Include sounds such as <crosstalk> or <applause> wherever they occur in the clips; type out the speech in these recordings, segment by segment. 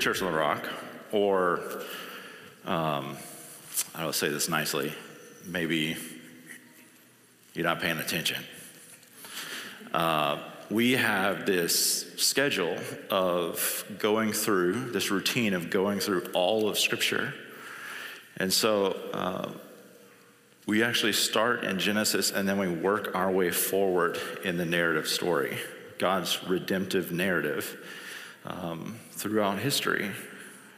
Church on the Rock, or um, I will say this nicely, maybe you're not paying attention. Uh, we have this schedule of going through, this routine of going through all of Scripture. And so uh, we actually start in Genesis and then we work our way forward in the narrative story, God's redemptive narrative um, throughout history.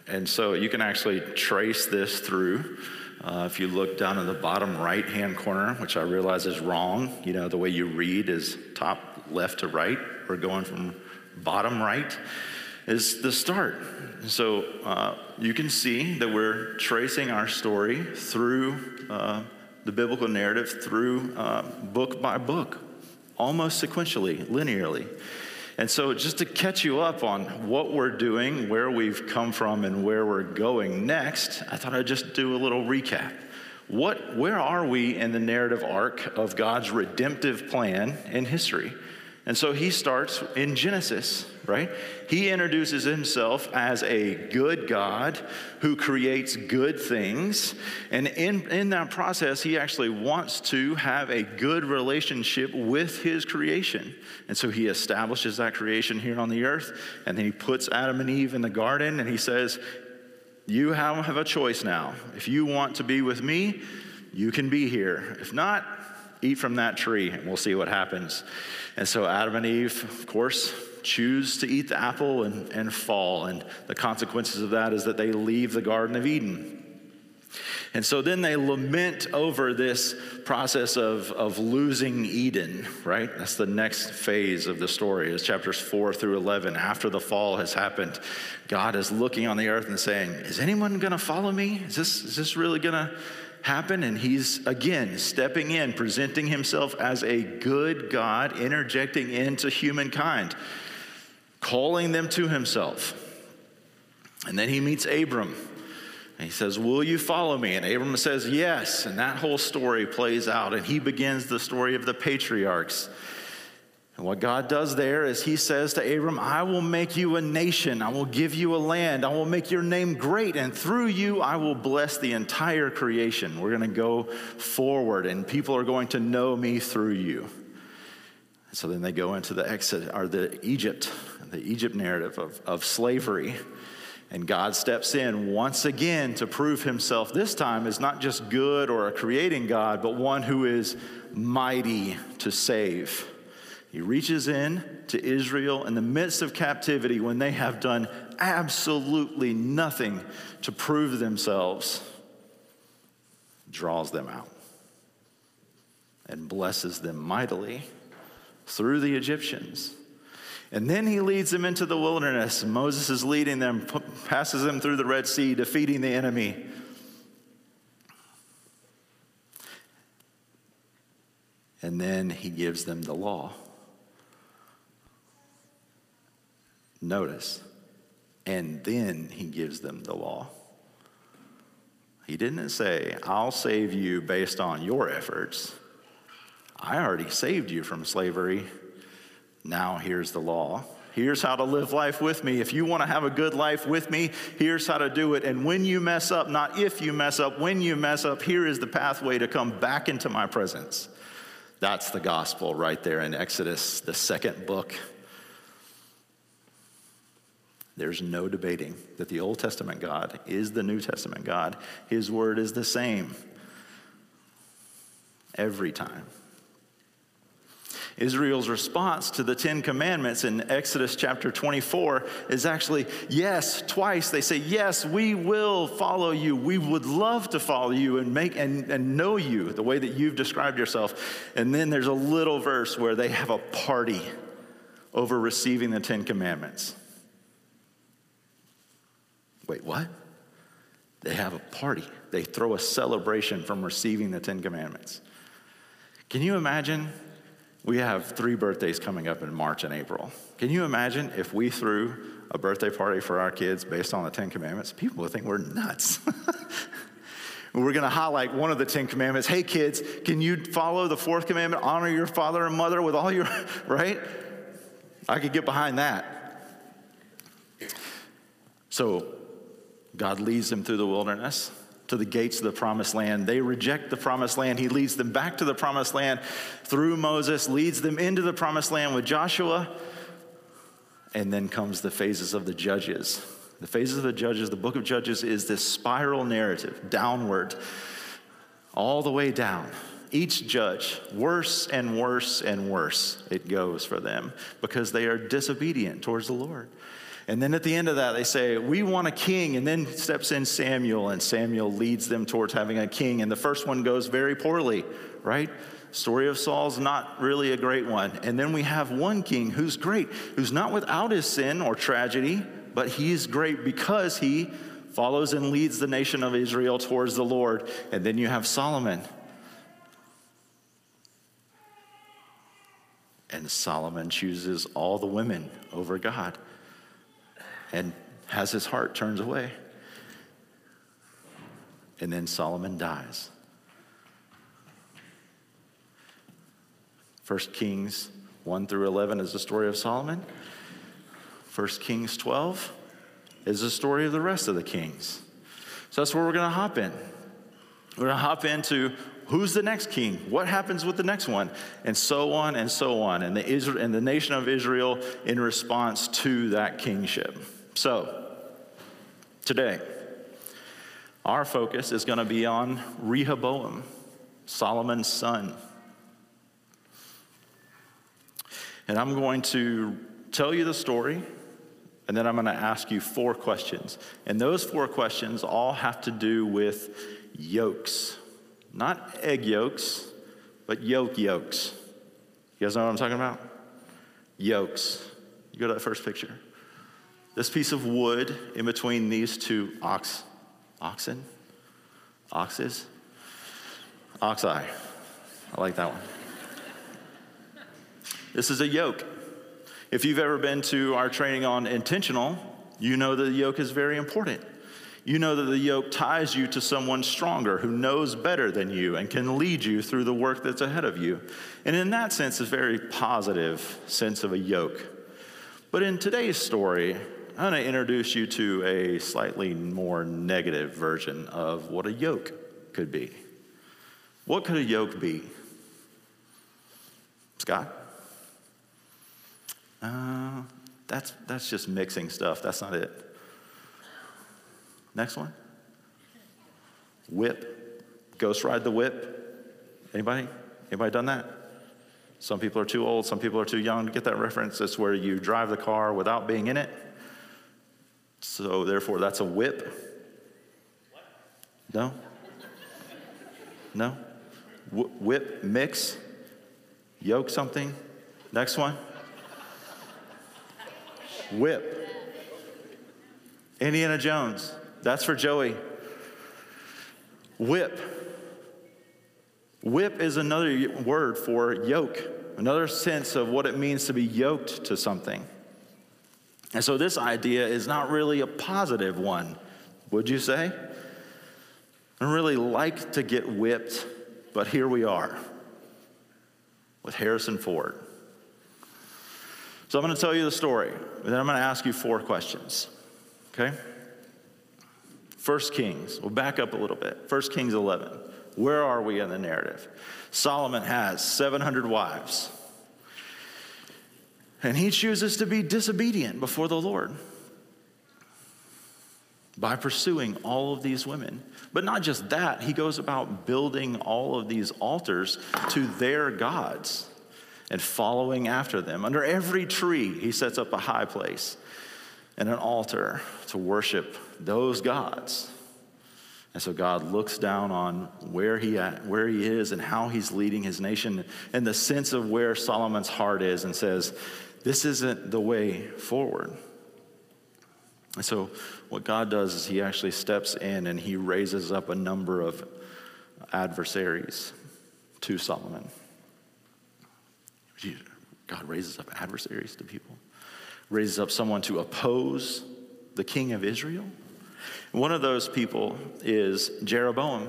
And so you can actually trace this through. Uh, if you look down in the bottom right hand corner, which I realize is wrong, you know, the way you read is top left to right. We're going from bottom right is the start. So uh, you can see that we're tracing our story through uh, the biblical narrative, through uh, book by book, almost sequentially, linearly. And so, just to catch you up on what we're doing, where we've come from, and where we're going next, I thought I'd just do a little recap. What, where are we in the narrative arc of God's redemptive plan in history? And so he starts in Genesis, right? He introduces himself as a good God who creates good things. And in, in that process, he actually wants to have a good relationship with his creation. And so he establishes that creation here on the earth. And then he puts Adam and Eve in the garden and he says, You have a choice now. If you want to be with me, you can be here. If not, eat from that tree and we'll see what happens. And so Adam and Eve, of course, choose to eat the apple and, and fall. And the consequences of that is that they leave the Garden of Eden. And so then they lament over this process of, of losing Eden, right? That's the next phase of the story, is chapters 4 through 11. After the fall has happened, God is looking on the earth and saying, Is anyone going to follow me? Is this, is this really going to happen, and he's again stepping in, presenting himself as a good God, interjecting into humankind, calling them to himself. And then he meets Abram. And he says, Will you follow me? And Abram says, Yes. And that whole story plays out. And he begins the story of the patriarchs. And what God does there is He says to Abram, I will make you a nation. I will give you a land. I will make your name great. And through you, I will bless the entire creation. We're going to go forward, and people are going to know me through you. And so then they go into the exit, or the Egypt, the Egypt narrative of, of slavery. And God steps in once again to prove himself, this time, as not just good or a creating God, but one who is mighty to save. He reaches in to Israel in the midst of captivity when they have done absolutely nothing to prove themselves, draws them out and blesses them mightily through the Egyptians. And then he leads them into the wilderness. Moses is leading them, passes them through the Red Sea, defeating the enemy. And then he gives them the law. Notice, and then he gives them the law. He didn't say, I'll save you based on your efforts. I already saved you from slavery. Now here's the law. Here's how to live life with me. If you want to have a good life with me, here's how to do it. And when you mess up, not if you mess up, when you mess up, here is the pathway to come back into my presence. That's the gospel right there in Exodus, the second book there's no debating that the Old Testament God is the New Testament God. His word is the same every time. Israel's response to the Ten Commandments in Exodus chapter 24 is actually yes, twice. They say, Yes, we will follow you. We would love to follow you and make and, and know you the way that you've described yourself. And then there's a little verse where they have a party over receiving the Ten Commandments. Wait, what? They have a party. They throw a celebration from receiving the Ten Commandments. Can you imagine? We have three birthdays coming up in March and April. Can you imagine if we threw a birthday party for our kids based on the Ten Commandments? People would think we're nuts. <laughs> We're going to highlight one of the Ten Commandments. Hey, kids, can you follow the fourth commandment? Honor your father and mother with all your, <laughs> right? I could get behind that. So God leads them through the wilderness to the gates of the promised land. They reject the promised land. He leads them back to the promised land through Moses, leads them into the promised land with Joshua. And then comes the phases of the judges. The phases of the judges, the book of Judges is this spiral narrative downward, all the way down. Each judge, worse and worse and worse it goes for them because they are disobedient towards the Lord. And then at the end of that, they say, We want a king. And then steps in Samuel, and Samuel leads them towards having a king. And the first one goes very poorly, right? Story of Saul's not really a great one. And then we have one king who's great, who's not without his sin or tragedy, but he's great because he follows and leads the nation of Israel towards the Lord. And then you have Solomon. And Solomon chooses all the women over God and has his heart turns away. And then Solomon dies. 1 Kings 1 through 11 is the story of Solomon. 1 Kings 12 is the story of the rest of the kings. So that's where we're going to hop in. We're going to hop into who's the next king? What happens with the next one? And so on and so on. And the, Israel, and the nation of Israel in response to that kingship. So, today, our focus is going to be on Rehoboam, Solomon's son. And I'm going to tell you the story, and then I'm going to ask you four questions. And those four questions all have to do with yokes. Not egg yolks, but yoke yokes. You guys know what I'm talking about? Yokes. You go to that first picture. This piece of wood in between these two ox, oxen, oxes, oxi. I like that one. This is a yoke. If you've ever been to our training on intentional, you know that the yoke is very important. You know that the yoke ties you to someone stronger who knows better than you and can lead you through the work that's ahead of you. And in that sense, it's a very positive sense of a yoke. But in today's story, I'm going to introduce you to a slightly more negative version of what a yoke could be. What could a yoke be? Scott? Uh, that's, that's just mixing stuff. That's not it. Next one. Whip. Ghost ride the whip. Anybody? Anybody done that? Some people are too old, some people are too young to get that reference. It's where you drive the car without being in it. So therefore, that's a whip. No? No? whip, mix, yoke something. Next one. Whip. Indiana Jones. That's for Joey. Whip. Whip is another word for yoke, another sense of what it means to be yoked to something. And so this idea is not really a positive one, would you say? I really like to get whipped, but here we are with Harrison Ford. So I'm going to tell you the story, and then I'm going to ask you four questions. Okay? First Kings, we'll back up a little bit. First Kings 11. Where are we in the narrative? Solomon has 700 wives. And he chooses to be disobedient before the Lord by pursuing all of these women. But not just that, he goes about building all of these altars to their gods and following after them. Under every tree, he sets up a high place and an altar to worship those gods. And so God looks down on where he, at, where he is and how he's leading his nation and the sense of where Solomon's heart is and says, this isn't the way forward. And so, what God does is He actually steps in and He raises up a number of adversaries to Solomon. God raises up adversaries to people, raises up someone to oppose the king of Israel. One of those people is Jeroboam.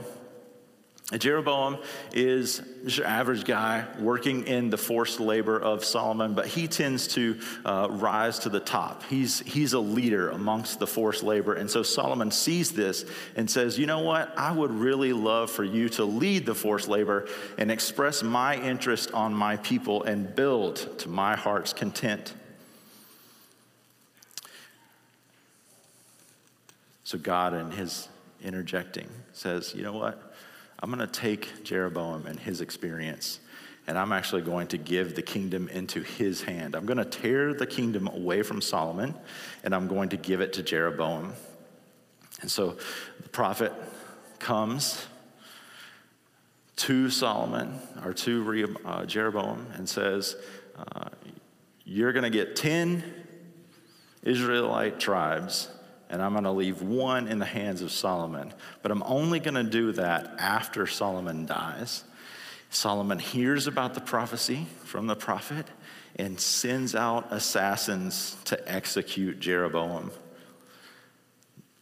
Jeroboam is just an average guy working in the forced labor of Solomon, but he tends to uh, rise to the top. He's, he's a leader amongst the forced labor. And so Solomon sees this and says, You know what? I would really love for you to lead the forced labor and express my interest on my people and build to my heart's content. So God, in his interjecting, says, You know what? I'm going to take Jeroboam and his experience, and I'm actually going to give the kingdom into his hand. I'm going to tear the kingdom away from Solomon, and I'm going to give it to Jeroboam. And so the prophet comes to Solomon or to uh, Jeroboam and says, uh, You're going to get 10 Israelite tribes and I'm going to leave one in the hands of Solomon. But I'm only going to do that after Solomon dies. Solomon hears about the prophecy from the prophet and sends out assassins to execute Jeroboam.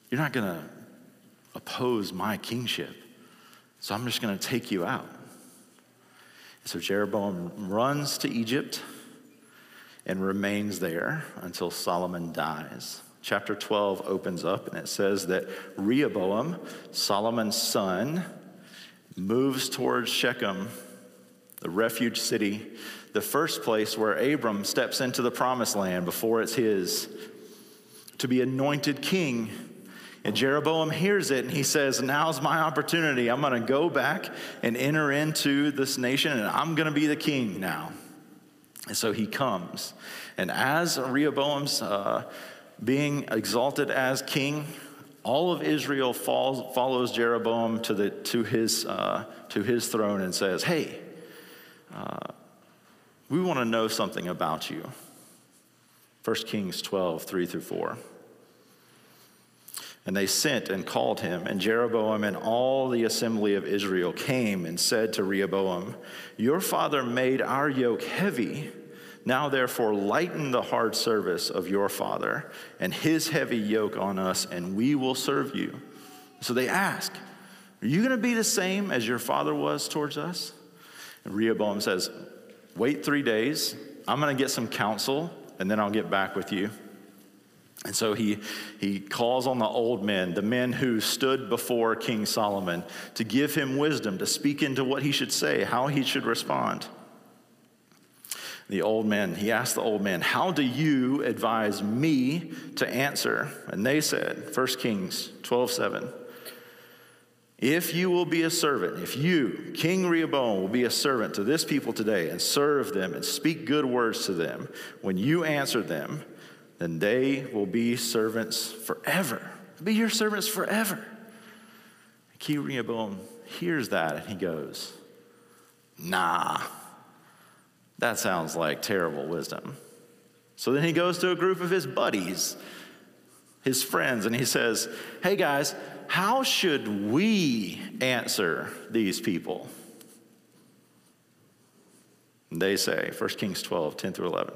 You're not going to oppose my kingship, so I'm just going to take you out. So Jeroboam runs to Egypt and remains there until Solomon dies chapter 12 opens up and it says that Rehoboam, Solomon's son, moves towards Shechem, the refuge city, the first place where Abram steps into the promised land before it's his, to be anointed king. And Jeroboam hears it and he says, Now's my opportunity. I'm going to go back and enter into this nation and I'm going to be the king now. And so he comes. And as Rehoboam's uh, being exalted as king, all of Israel falls, follows Jeroboam to, the, to, his, uh, to his throne and says, Hey, uh, we want to know something about you. 1 Kings 12, 3 through 4. And they sent and called him, and Jeroboam and all the assembly of Israel came and said to Rehoboam, Your father made our yoke heavy now, therefore, lighten the hard service of your father and his heavy yoke on us, and we will serve you. So they ask, Are you going to be the same as your father was towards us? And Rehoboam says, Wait three days. I'm going to get some counsel, and then I'll get back with you. And so he, he calls on the old men, the men who stood before King Solomon, to give him wisdom, to speak into what he should say, how he should respond the old man, he asked the old man, How do you advise me to answer? And they said, 1 Kings 12 7, if you will be a servant, if you, King Rehoboam, will be a servant to this people today and serve them and speak good words to them, when you answer them, then they will be servants forever. Be your servants forever. King Rehoboam hears that and he goes, Nah. That sounds like terrible wisdom. So then he goes to a group of his buddies, his friends, and he says, Hey guys, how should we answer these people? They say, 1 Kings 12, 10 through 11,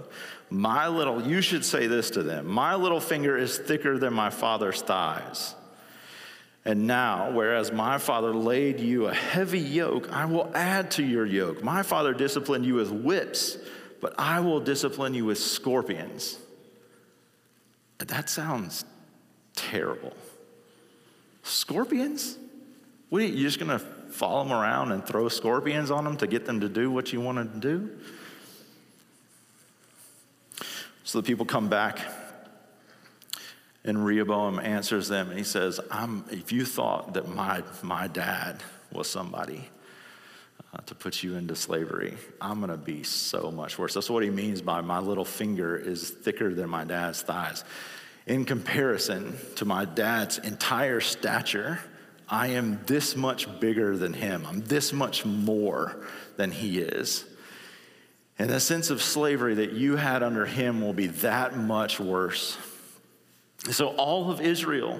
My little, you should say this to them, my little finger is thicker than my father's thighs. And now, whereas my father laid you a heavy yoke, I will add to your yoke. My father disciplined you with whips, but I will discipline you with scorpions. That sounds terrible. Scorpions? What you, you just going to follow them around and throw scorpions on them to get them to do what you want to do? So the people come back and Rehoboam answers them and he says, If you thought that my, my dad was somebody uh, to put you into slavery, I'm going to be so much worse. That's what he means by my little finger is thicker than my dad's thighs. In comparison to my dad's entire stature, I am this much bigger than him. I'm this much more than he is. And the sense of slavery that you had under him will be that much worse. So all of Israel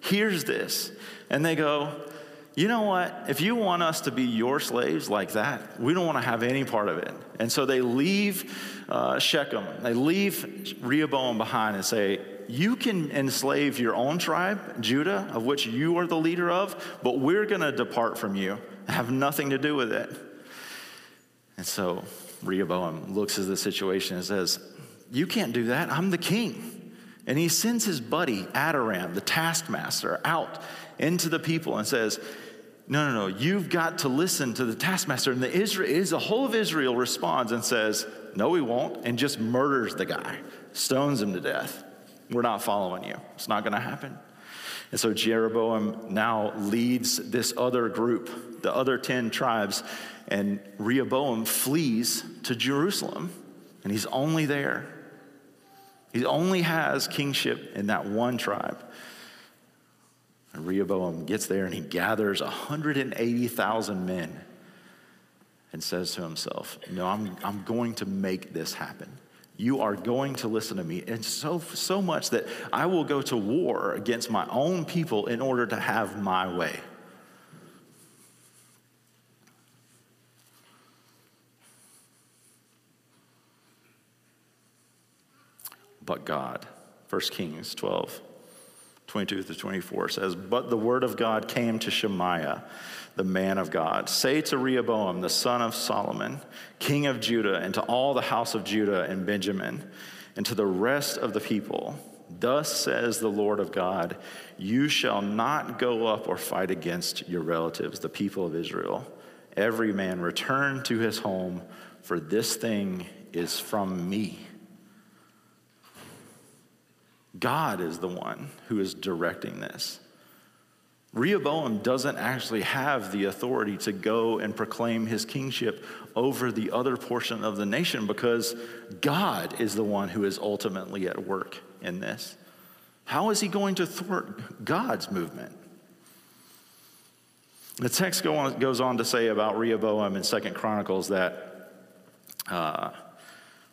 hears this and they go, you know what? If you want us to be your slaves like that, we don't want to have any part of it. And so they leave uh, Shechem, they leave Rehoboam behind and say, You can enslave your own tribe, Judah, of which you are the leader of, but we're going to depart from you have nothing to do with it. And so Rehoboam looks at the situation and says, You can't do that. I'm the king. And he sends his buddy Adoram, the taskmaster, out into the people and says, No, no, no, you've got to listen to the taskmaster. And the, Israel, the whole of Israel responds and says, No, we won't, and just murders the guy, stones him to death. We're not following you. It's not going to happen. And so Jeroboam now leads this other group, the other 10 tribes, and Rehoboam flees to Jerusalem, and he's only there. He only has kingship in that one tribe. And Rehoboam gets there and he gathers 180,000 men and says to himself, No, I'm, I'm going to make this happen. You are going to listen to me. And so, so much that I will go to war against my own people in order to have my way. But God. 1 Kings 12, 22 to 24 says, But the word of God came to Shemaiah, the man of God. Say to Rehoboam, the son of Solomon, king of Judah, and to all the house of Judah and Benjamin, and to the rest of the people, Thus says the Lord of God, You shall not go up or fight against your relatives, the people of Israel. Every man return to his home, for this thing is from me. God is the one who is directing this. Rehoboam doesn't actually have the authority to go and proclaim his kingship over the other portion of the nation because God is the one who is ultimately at work in this. How is he going to thwart God's movement? The text go on, goes on to say about Rehoboam in Second Chronicles that uh,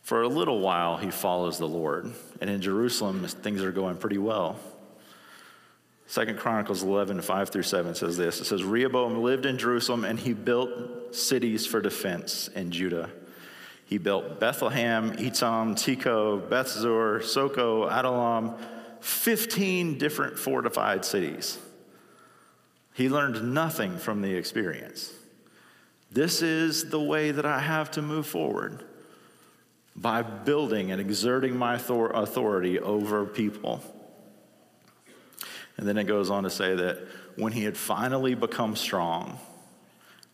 for a little while, he follows the Lord. And in Jerusalem, things are going pretty well. Second Chronicles 11, 5 through 7 says this. It says, Rehoboam lived in Jerusalem and he built cities for defense in Judah. He built Bethlehem, Etam, Tekoa, Bethzur, Soko, Adullam, 15 different fortified cities. He learned nothing from the experience. This is the way that I have to move forward by building and exerting my authority over people. And then it goes on to say that when he had finally become strong,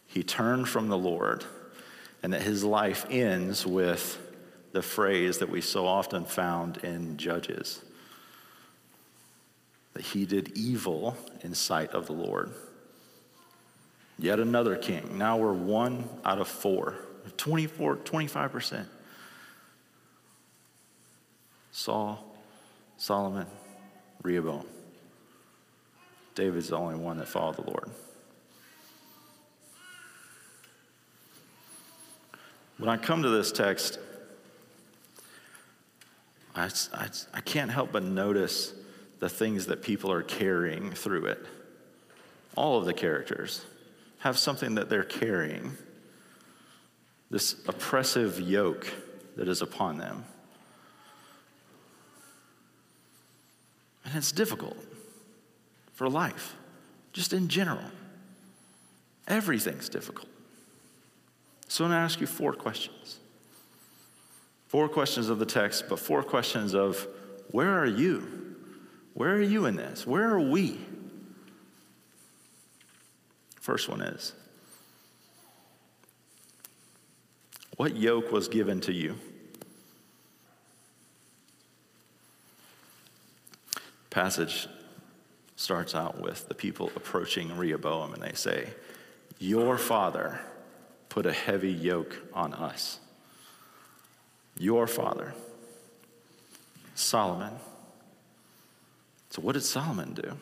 he turned from the Lord, and that his life ends with the phrase that we so often found in Judges that he did evil in sight of the Lord. Yet another king. Now we're one out of four, 24, 25%. Saul, Solomon, Rehoboam. David's the only one that followed the Lord. When I come to this text, I, I, I, can't help but notice the things that people are carrying through it. All of the characters have something that they're carrying this oppressive yoke that is upon them. And it's difficult for life, just in general. Everything's difficult. So I'm going to ask you four questions. Four questions of the text, but four questions of where are you? Where are you in this? Where are we? First one is what yoke was given to you? Passage starts out with the people approaching Rehoboam and they say, Your father put a heavy yoke on us. Your father, Solomon. So, what did Solomon do?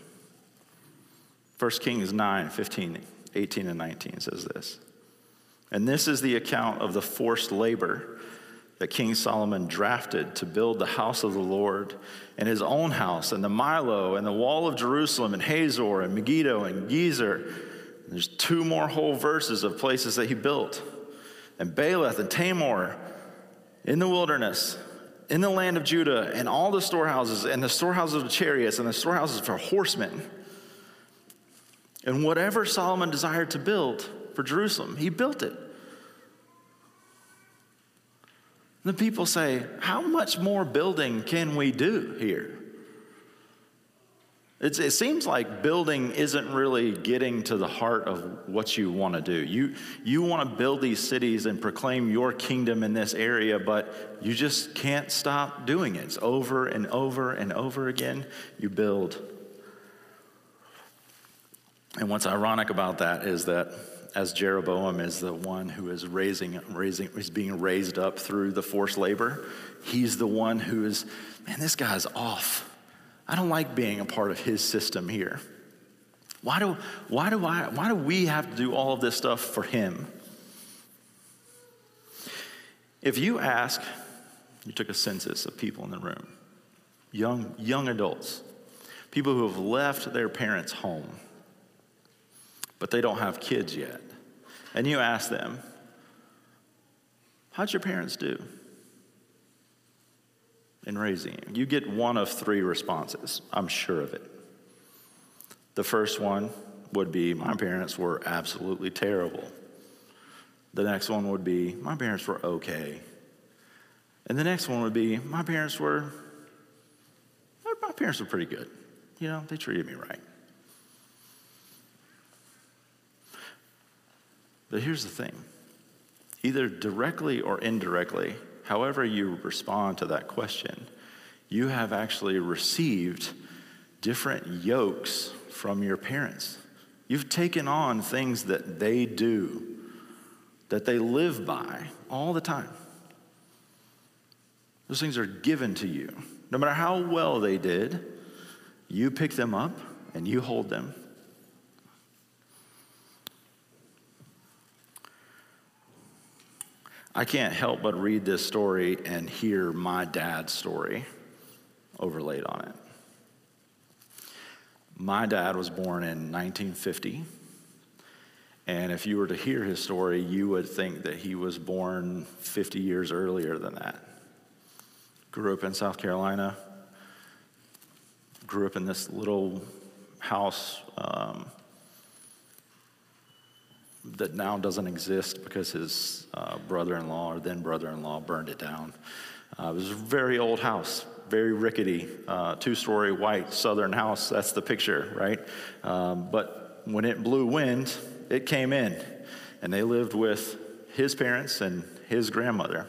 1 Kings 9 15, 18, and 19 says this. And this is the account of the forced labor that King Solomon drafted to build the house of the Lord and his own house and the Millo and the wall of Jerusalem and Hazor and Megiddo and Gezer. There's two more whole verses of places that he built. And Baalath and Tamar in the wilderness, in the land of Judah, and all the storehouses, and the storehouses of chariots, and the storehouses for horsemen. And whatever Solomon desired to build, for Jerusalem. He built it. The people say, How much more building can we do here? It's, it seems like building isn't really getting to the heart of what you want to do. You, you want to build these cities and proclaim your kingdom in this area, but you just can't stop doing it. It's over and over and over again. You build. And what's ironic about that is that as Jeroboam is the one who is raising, raising, is being raised up through the forced labor, he's the one who is, man, this guy's off. I don't like being a part of his system here. Why do, why do, I, why do we have to do all of this stuff for him? If you ask, you took a census of people in the room, young, young adults, people who have left their parents' home, but they don't have kids yet, and you ask them, How'd your parents do? in raising you? You get one of three responses. I'm sure of it. The first one would be My parents were absolutely terrible. The next one would be My parents were okay. And the next one would be My parents were, my parents were pretty good. You know, they treated me right. But here's the thing either directly or indirectly, however you respond to that question, you have actually received different yokes from your parents. You've taken on things that they do, that they live by all the time. Those things are given to you. No matter how well they did, you pick them up and you hold them I can't help but read this story and hear my dad's story overlaid on it. My dad was born in 1950. And if you were to hear his story, you would think that he was born 50 years earlier than that. Grew up in South Carolina, grew up in this little house um, that now doesn't exist because his uh, brother-in-law or then brother-in-law burned it down. Uh, it was a very old house, very rickety, uh, two-story white southern house. That's the picture, right? Um, but when it blew wind, it came in, and they lived with his parents and his grandmother.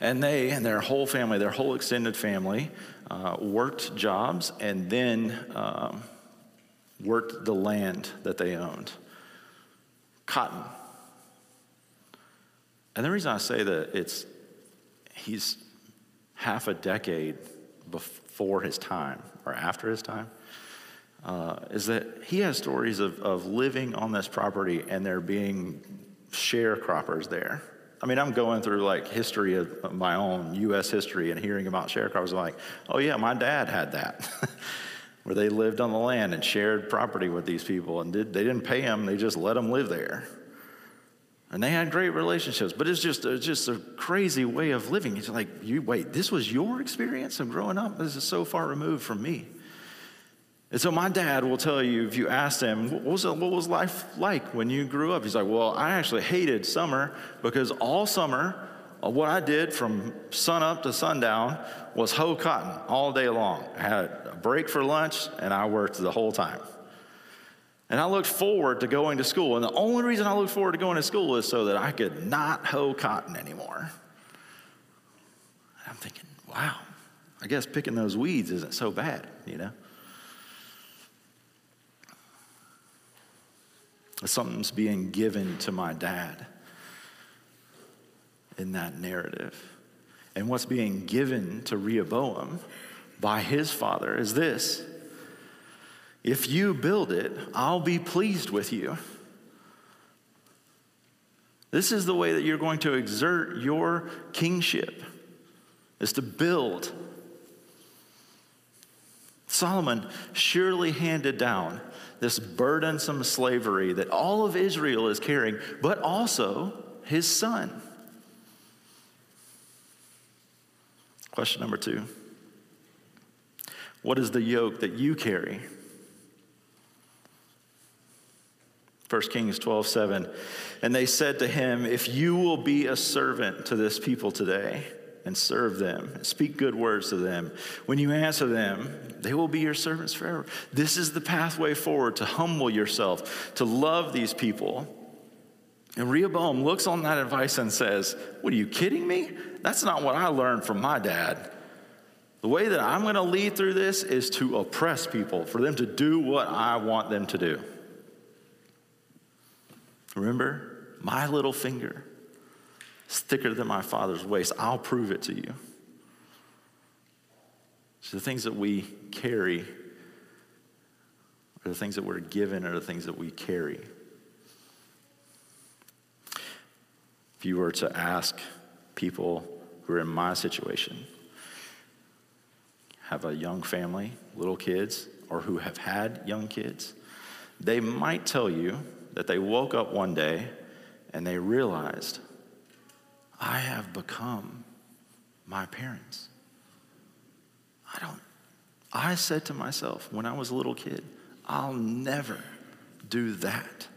And they and their whole family, their whole extended family, uh, worked jobs and then um, worked the land that they owned cotton. And the reason I say that it's he's half a decade before his time or after his time uh, is that he has stories of, of living on this property and there being sharecroppers there. I mean, I'm going through like history of my own U.S. history and hearing about sharecroppers. like, oh yeah, my dad had that. <laughs> where they lived on the land and shared property with these people and did, they didn't pay them, they just let them live there. And they had great relationships, but it's just, it's just a crazy way of living. It's like, you wait, this was your experience of growing up? This is so far removed from me. And so my dad will tell you, if you ask him, what was, what was life like when you grew up? He's like, well, I actually hated summer because all summer what I did from sun up to sundown was hoe cotton all day long. I had a break for lunch and I worked the whole time. And I looked forward to going to school. And the only reason I looked forward to going to school is so that I could not hoe cotton anymore. I'm thinking, wow, I guess picking those weeds isn't so bad, you know? Something's being given to my dad in that narrative. And what's being given to Rehoboam by his father is this if you build it, I'll be pleased with you. This is the way that you're going to exert your kingship is to build. Solomon surely handed down this burdensome slavery that all of Israel is carrying, but also his son. Question number two What is the yoke that you carry? 1 Kings 12, 7. And they said to him, If you will be a servant to this people today and serve them, and speak good words to them, when you answer them, they will be your servants forever. This is the pathway forward to humble yourself, to love these people. And Rehoboam looks on that advice and says, What are you kidding me? That's not what I learned from my dad. The way that I'm going to lead through this is to oppress people, for them to do what I want them to do. Remember, my little finger is thicker than my father's waist. I'll prove it to you. So the things that we carry are the things that we're given, are the things that we carry. If you were to ask people who are in my situation, have a young family, little kids, or who have had young kids, they might tell you that they woke up one day and they realized, I have become my parents. I don't, I said to myself when I was a little kid, I'll never do that.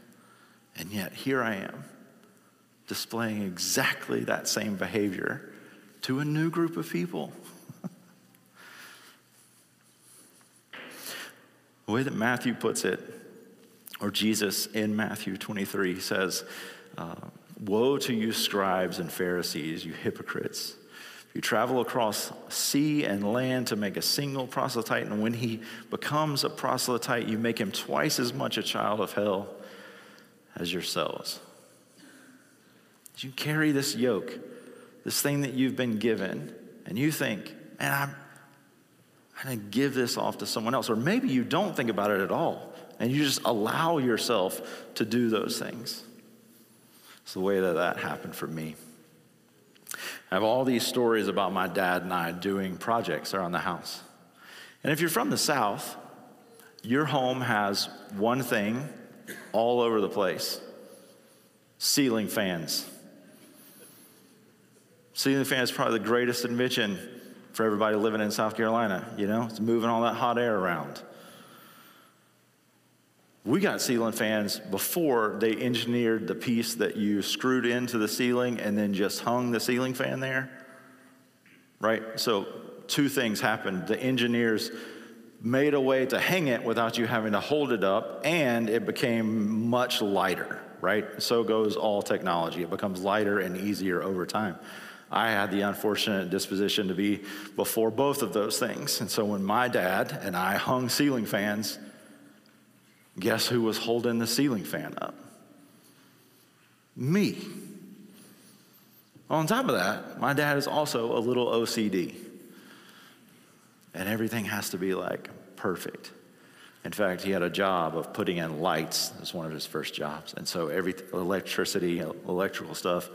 And yet here I am, displaying exactly that same behavior to a new group of people. <laughs> the way that Matthew puts it, or Jesus in Matthew 23 says, uh, Woe to you, scribes and Pharisees, you hypocrites! You travel across sea and land to make a single proselyte, and when he becomes a proselyte, you make him twice as much a child of hell as yourselves. You carry this yoke, this thing that you've been given, and you think, man, I'm, I'm going to give this off to someone else. Or maybe you don't think about it at all and you just allow yourself to do those things. It's the way that that happened for me. I have all these stories about my dad and I doing projects around the house. And if you're from the South, your home has one thing all over the place ceiling fans. Ceiling fans is probably the greatest invention for everybody living in South Carolina. You know, it's moving all that hot air around. We got ceiling fans before they engineered the piece that you screwed into the ceiling and then just hung the ceiling fan there. Right? So, two things happened. The engineers made a way to hang it without you having to hold it up, and it became much lighter, right? So goes all technology. It becomes lighter and easier over time. I had the unfortunate disposition to be before both of those things. And so when my dad and I hung ceiling fans, Guess who was holding the ceiling fan up? Me. On top of that, my dad is also a little OCD. And everything has to be like perfect. In fact, he had a job of putting in lights. It was one of his first jobs. And so every electricity, electrical stuff,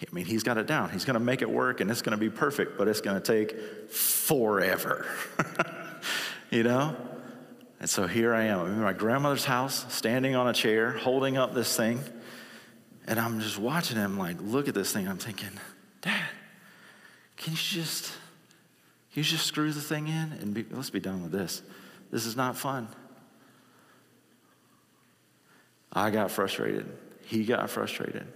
I mean, he's got it down. He's going to make it work and it's going to be perfect, but it's going to take forever. <laughs> you know? And so here I am. I'm in my grandmother's house, standing on a chair, holding up this thing. And I'm just watching him, like, look at this thing. I'm thinking, Dad, can you just, can you just screw the thing in and be, let's be done with this? This is not fun. I got frustrated. He got frustrated.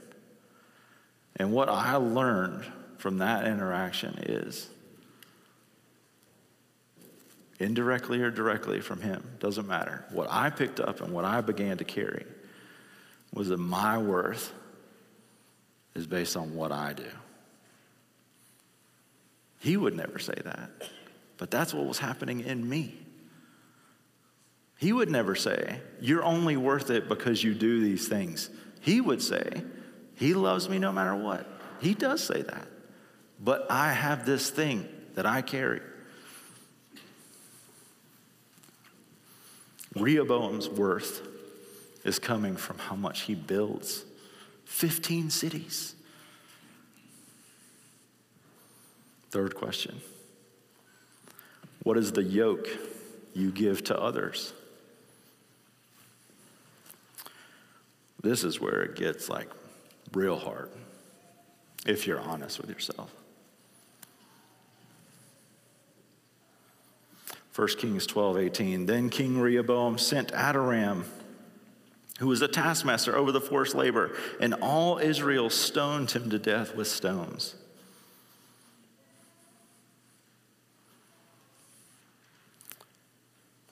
And what I learned from that interaction is indirectly or directly from him, doesn't matter. What I picked up and what I began to carry was that my worth is based on what I do. He would never say that, but that's what was happening in me. He would never say, You're only worth it because you do these things. He would say, He loves me no matter what. He does say that. But I have this thing that I carry Rehoboam's worth is coming from how much he builds 15 cities. Third question What is the yoke you give to others? This is where it gets like real hard if you're honest with yourself. 1 Kings 12, 18. Then King Rehoboam sent Adoram who was a taskmaster over the forced labor, and all Israel stoned him to death with stones.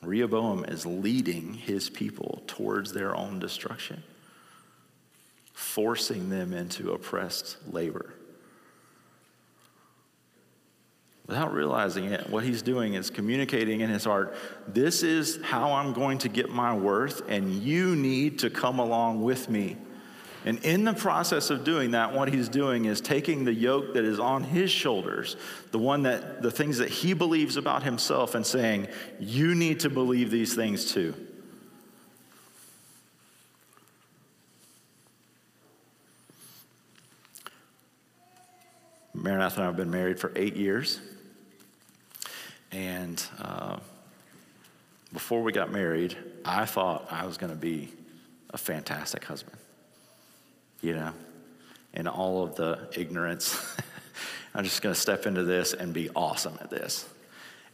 Rehoboam is leading his people towards their own destruction, forcing them into oppressed labor. Without realizing it, what he's doing is communicating in his heart this is how I'm going to get my worth, and you need to come along with me. And in the process of doing that, what he's doing is taking the yoke that is on his shoulders, the one that the things that he believes about himself, and saying, You need to believe these things too. Maranatha and I have been married for eight years. And uh, before we got married, I thought I was going to be a fantastic husband, you know, and all of the ignorance. <laughs> I'm just going to step into this and be awesome at this.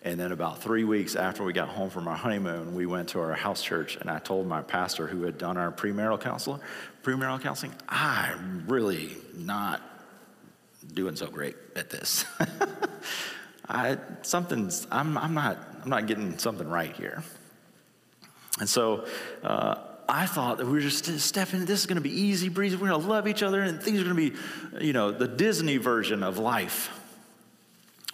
And then about three weeks after we got home from our honeymoon, we went to our house church, and I told my pastor who had done our premarital counselor, premarital counseling, I'm really not doing so great at this. <laughs> I, something's, I'm, I'm, not, I'm not getting something right here. And so uh, I thought that we were just stepping, this is going to be easy breezy. We're going to love each other, and things are going to be, you know, the Disney version of life.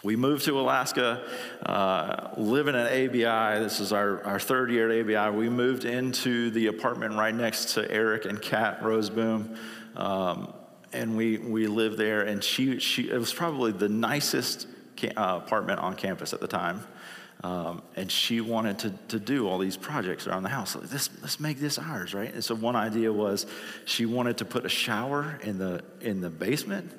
We moved to Alaska, uh, living at ABI. This is our, our third year at ABI. We moved into the apartment right next to Eric and Kat Roseboom. Um, and we, we lived there, and she, she, it was probably the nicest uh, apartment on campus at the time. Um, and she wanted to, to do all these projects around the house. Like, let's, let's make this ours, right? And so one idea was she wanted to put a shower in the, in the basement.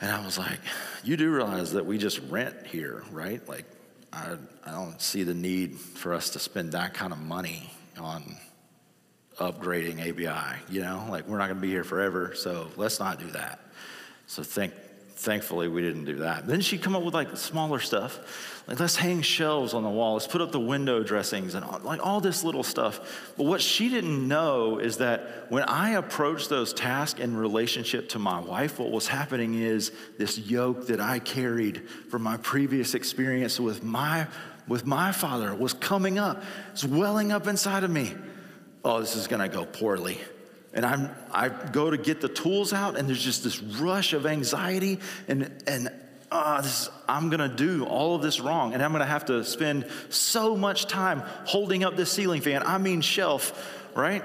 And I was like, you do realize that we just rent here, right? Like, I, I don't see the need for us to spend that kind of money on upgrading ABI, you know? Like, we're not going to be here forever, so let's not do that. So think, thankfully we didn't do that. Then she'd come up with like smaller stuff. Like let's hang shelves on the wall. Let's put up the window dressings and all, like all this little stuff. But what she didn't know is that when I approached those tasks in relationship to my wife, what was happening is this yoke that I carried from my previous experience with my with my father was coming up. It's welling up inside of me. Oh, this is going to go poorly. And I'm, I go to get the tools out, and there's just this rush of anxiety, and, and uh, this, I'm gonna do all of this wrong, and I'm gonna have to spend so much time holding up this ceiling fan, I mean, shelf, right?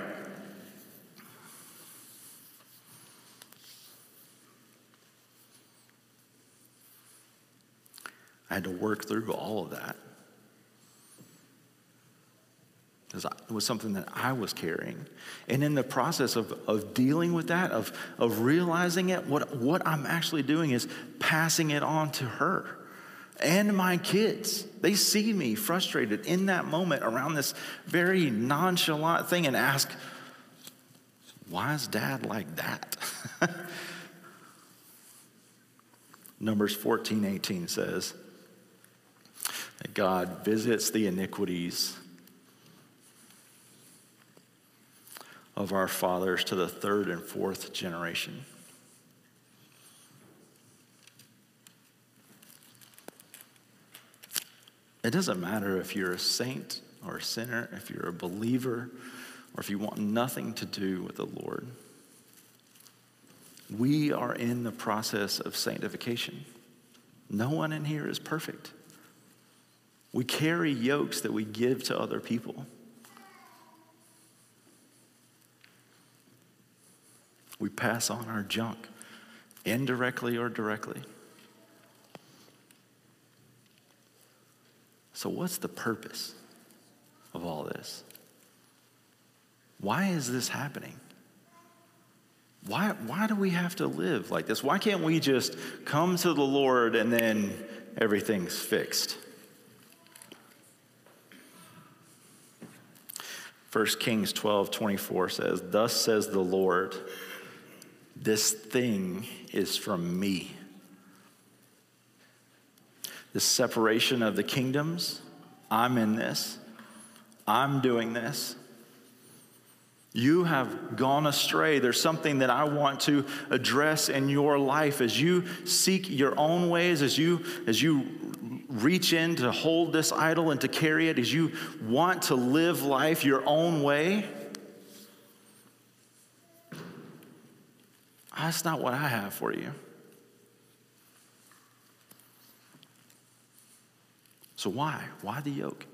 I had to work through all of that because it was something that I was carrying. And in the process of, of dealing with that, of, of realizing it, what, what I'm actually doing is passing it on to her and my kids. They see me frustrated in that moment around this very nonchalant thing and ask, why is dad like that? <laughs> Numbers 14, 18 says that God visits the iniquities of our fathers to the third and fourth generation. It doesn't matter if you're a saint or a sinner, if you're a believer, or if you want nothing to do with the Lord. We are in the process of sanctification. No one in here is perfect. We carry yokes that we give to other people. We pass on our junk, indirectly or directly. So, what's the purpose of all this? Why is this happening? Why, why do we have to live like this? Why can't we just come to the Lord and then everything's fixed? 1 Kings 12 24 says, Thus says the Lord. This thing is from me. The separation of the kingdoms, I'm in this. I'm doing this. You have gone astray. There's something that I want to address in your life as you seek your own ways, as you, as you reach in to hold this idol and to carry it, as you want to live life your own way. That's not what I have for you. So, why? Why the yoke?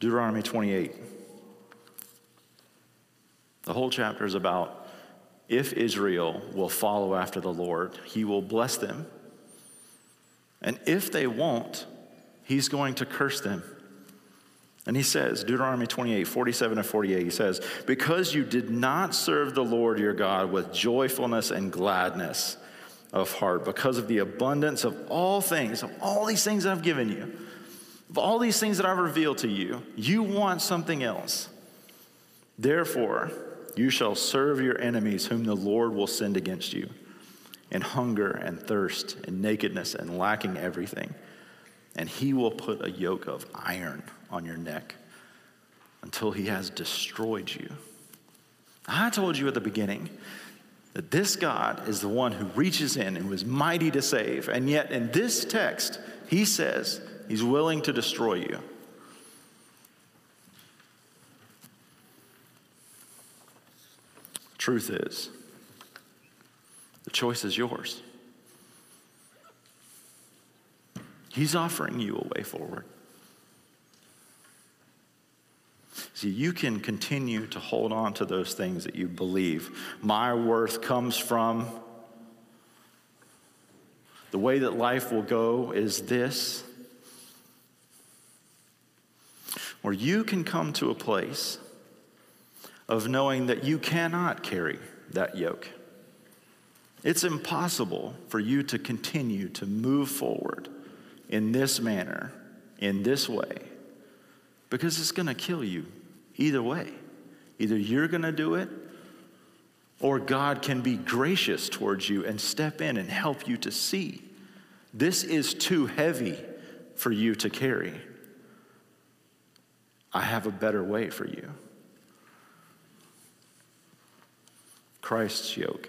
Deuteronomy 28. The whole chapter is about if Israel will follow after the Lord, he will bless them. And if they won't, he's going to curse them. And he says, Deuteronomy 28, 47 and 48, he says, Because you did not serve the Lord your God with joyfulness and gladness of heart, because of the abundance of all things, of all these things that I've given you, of all these things that I've revealed to you, you want something else. Therefore, you shall serve your enemies, whom the Lord will send against you, in hunger and thirst, and nakedness and lacking everything. And he will put a yoke of iron on your neck until he has destroyed you. I told you at the beginning that this God is the one who reaches in and was mighty to save. And yet, in this text, he says he's willing to destroy you. Truth is, the choice is yours. He's offering you a way forward. See, you can continue to hold on to those things that you believe. My worth comes from the way that life will go is this. Or you can come to a place of knowing that you cannot carry that yoke. It's impossible for you to continue to move forward in this manner, in this way, because it's going to kill you either way. Either you're going to do it, or God can be gracious towards you and step in and help you to see. This is too heavy for you to carry. I have a better way for you. Christ's yoke.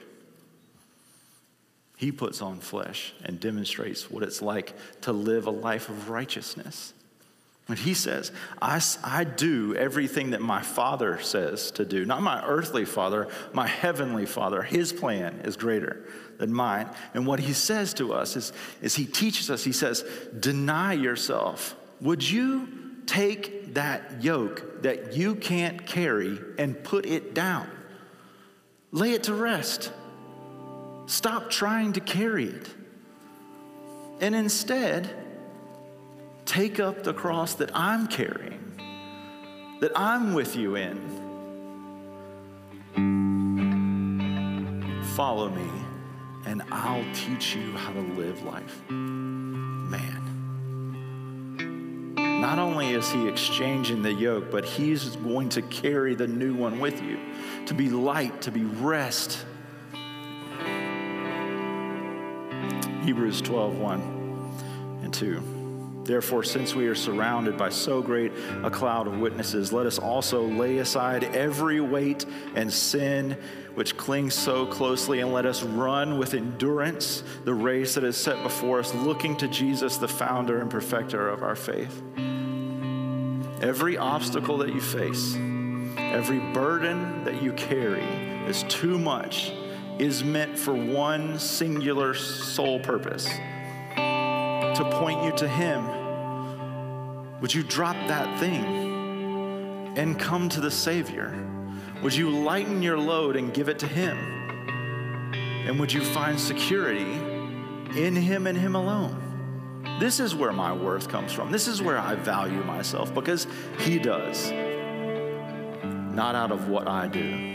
He puts on flesh and demonstrates what it's like to live a life of righteousness. When he says, I, I do everything that my Father says to do, not my earthly Father, my heavenly Father, his plan is greater than mine. And what he says to us is, is he teaches us, he says, deny yourself. Would you take that yoke that you can't carry and put it down? Lay it to rest. Stop trying to carry it. And instead, take up the cross that I'm carrying, that I'm with you in. Follow me, and I'll teach you how to live life. Man. Not only is he exchanging the yoke, but he's going to carry the new one with you to be light, to be rest. Hebrews 12, 1 and 2. Therefore, since we are surrounded by so great a cloud of witnesses, let us also lay aside every weight and sin which clings so closely, and let us run with endurance the race that is set before us, looking to Jesus, the founder and perfecter of our faith. Every obstacle that you face, Every burden that you carry is too much, is meant for one singular sole purpose to point you to Him. Would you drop that thing and come to the Savior? Would you lighten your load and give it to Him? And would you find security in Him and Him alone? This is where my worth comes from. This is where I value myself because He does not out of what I do.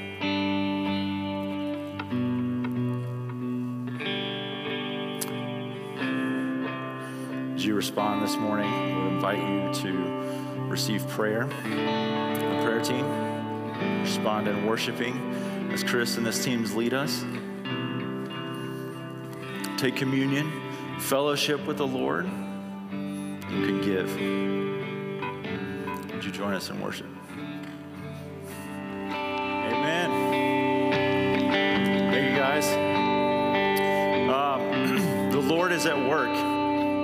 respond this morning, We'll invite you to receive prayer. The prayer team, respond in worshiping as Chris and this teams lead us. Take communion, fellowship with the Lord. You can give. Would you join us in worship? Amen. Thank you, guys. Um, <clears throat> the Lord is at work.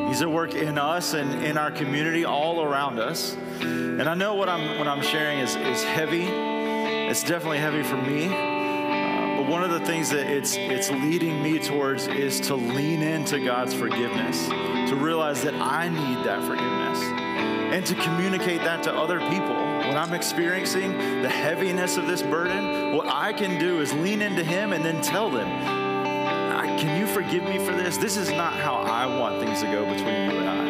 He's at work in us and in our community, all around us. And I know what I'm what I'm sharing is is heavy. It's definitely heavy for me. Uh, but one of the things that it's it's leading me towards is to lean into God's forgiveness, to realize that I need that forgiveness, and to communicate that to other people when I'm experiencing the heaviness of this burden, what I can do is lean into Him and then tell them, Can you forgive me for this? This is not how I want things to go between you and I.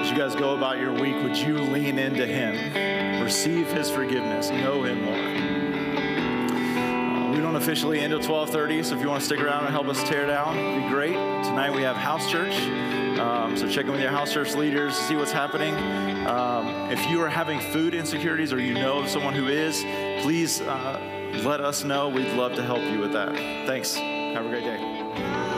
As you guys go about your week, would you lean into Him, receive His forgiveness, know Him more? Uh, we don't officially end at 12:30, so if you want to stick around and help us tear down, it'd be great. Tonight we have house church. Um, so check in with your house church leaders, see what's happening. Um, if you are having food insecurities or you know of someone who is, please uh, let us know. We'd love to help you with that. Thanks. Have a great day.